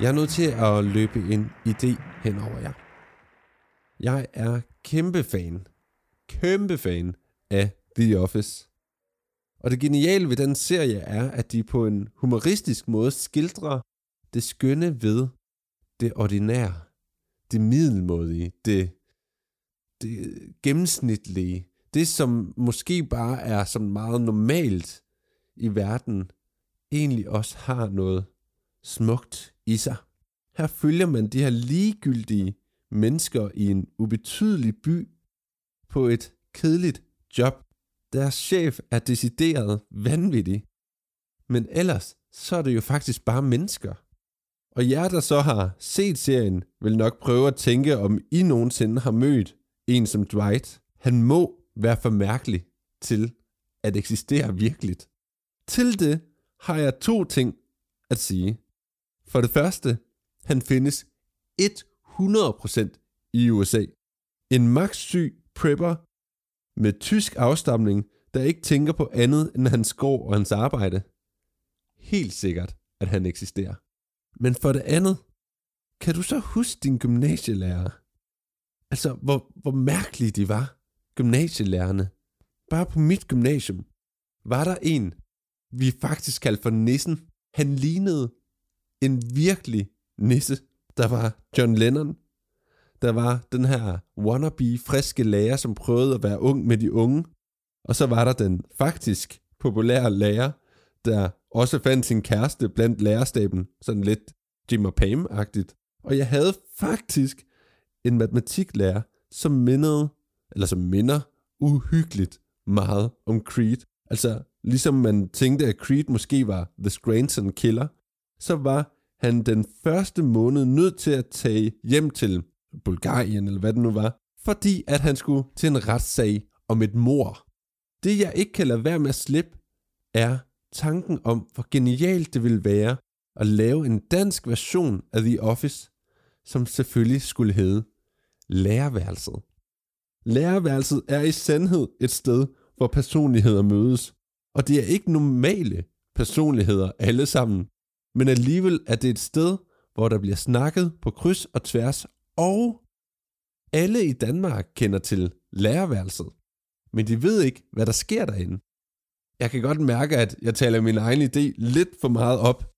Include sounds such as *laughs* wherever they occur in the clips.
Jeg er nødt til at løbe en idé hen over jer. Jeg er kæmpe fan, kæmpe fan af The Office. Og det geniale ved den serie er, at de på en humoristisk måde skildrer det skønne ved det ordinære, det middelmådige, det, det gennemsnitlige, det som måske bare er som meget normalt i verden, egentlig også har noget smukt i sig. Her følger man de her ligegyldige mennesker i en ubetydelig by på et kedeligt job. Deres chef er decideret vanvittig. Men ellers, så er det jo faktisk bare mennesker. Og jer, der så har set serien, vil nok prøve at tænke, om I nogensinde har mødt en som Dwight. Han må være for mærkelig til at eksistere virkeligt. Til det har jeg to ting at sige. For det første, han findes 100% i USA. En magtsyg prepper med tysk afstamning, der ikke tænker på andet end hans gård og hans arbejde. Helt sikkert, at han eksisterer. Men for det andet, kan du så huske din gymnasielærer? Altså, hvor, hvor mærkelige de var, gymnasielærerne. Bare på mit gymnasium var der en, vi faktisk kaldte for nissen. Han lignede en virkelig nisse. Der var John Lennon. Der var den her wannabe friske lærer, som prøvede at være ung med de unge. Og så var der den faktisk populære lærer, der også fandt sin kæreste blandt lærerstaben, sådan lidt Jim og Pam-agtigt. Og jeg havde faktisk en matematiklærer, som mindede, eller som minder uhyggeligt meget om Creed. Altså, ligesom man tænkte, at Creed måske var The Scranton Killer, så var han den første måned nødt til at tage hjem til Bulgarien, eller hvad det nu var, fordi at han skulle til en retssag om et mor. Det jeg ikke kan lade være med at slippe, er tanken om, hvor genialt det ville være at lave en dansk version af The Office, som selvfølgelig skulle hedde Lærerværelset. Lærerværelset er i sandhed et sted, hvor personligheder mødes, og det er ikke normale personligheder alle sammen, men alligevel er det et sted, hvor der bliver snakket på kryds og tværs, og alle i Danmark kender til lærerværelset, men de ved ikke, hvad der sker derinde. Jeg kan godt mærke, at jeg taler min egen idé lidt for meget op,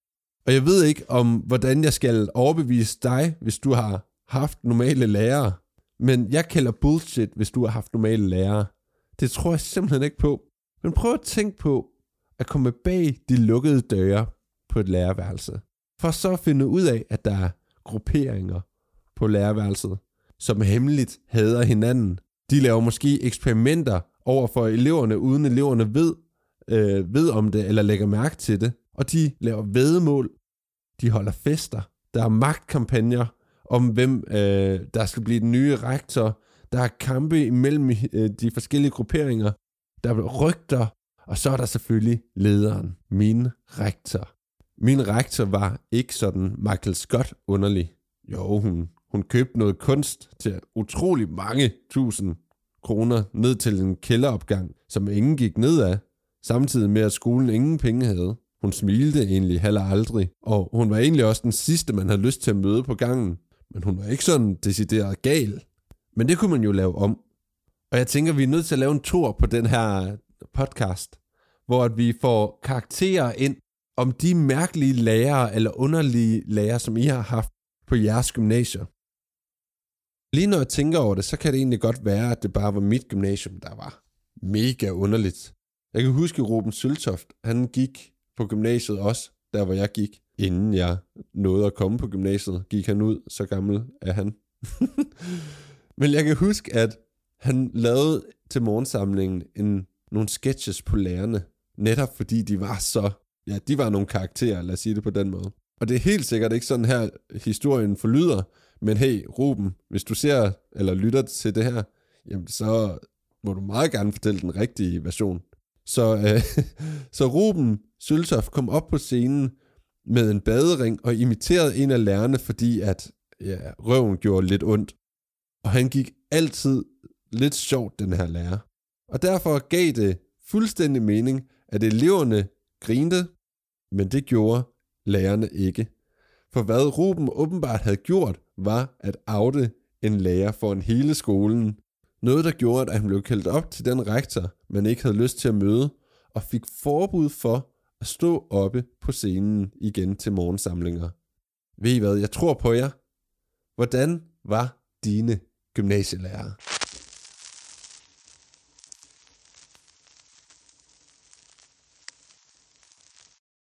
og jeg ved ikke om, hvordan jeg skal overbevise dig, hvis du har haft normale lærere. Men jeg kalder bullshit, hvis du har haft normale lærere. Det tror jeg simpelthen ikke på. Men prøv at tænke på at komme bag de lukkede døre på et lærerværelse. For så at finde ud af, at der er grupperinger på lærerværelset, som hemmeligt hader hinanden. De laver måske eksperimenter over for eleverne, uden eleverne ved, øh, ved om det, eller lægger mærke til det. Og de laver vedemål, de holder fester, der er magtkampagner om, hvem øh, der skal blive den nye rektor, der er kampe imellem øh, de forskellige grupperinger, der er rygter, og så er der selvfølgelig lederen, min rektor. Min rektor var ikke sådan Michael Scott underlig. Jo, hun, hun købte noget kunst til utrolig mange tusind kroner ned til en kælderopgang, som ingen gik ned af, samtidig med at skolen ingen penge havde. Hun smilte egentlig heller aldrig, og hun var egentlig også den sidste, man havde lyst til at møde på gangen. Men hun var ikke sådan decideret gal. Men det kunne man jo lave om. Og jeg tænker, vi er nødt til at lave en tur på den her podcast, hvor at vi får karakterer ind om de mærkelige lærere eller underlige lærere, som I har haft på jeres gymnasier. Lige når jeg tænker over det, så kan det egentlig godt være, at det bare var mit gymnasium, der var mega underligt. Jeg kan huske Ruben Søltoft, han gik på gymnasiet også, der hvor jeg gik. Inden jeg nåede at komme på gymnasiet, gik han ud, så gammel er han. *laughs* Men jeg kan huske, at han lavede til morgensamlingen en, nogle sketches på lærerne, netop fordi de var så, ja, de var nogle karakterer, lad os sige det på den måde. Og det er helt sikkert ikke sådan her, historien forlyder, men hey, Ruben, hvis du ser eller lytter til det her, jamen så må du meget gerne fortælle den rigtige version. Så, øh, *laughs* så Ruben Søltoft kom op på scenen med en badering og imiterede en af lærerne, fordi at ja, røven gjorde lidt ondt. Og han gik altid lidt sjovt, den her lærer. Og derfor gav det fuldstændig mening, at eleverne grinte, men det gjorde lærerne ikke. For hvad Ruben åbenbart havde gjort, var at oute en lærer for en hele skolen. Noget, der gjorde, at han blev kaldt op til den rektor, man ikke havde lyst til at møde, og fik forbud for at stå oppe på scenen igen til morgensamlinger. Ved I hvad, jeg tror på jer. Hvordan var dine gymnasielærer?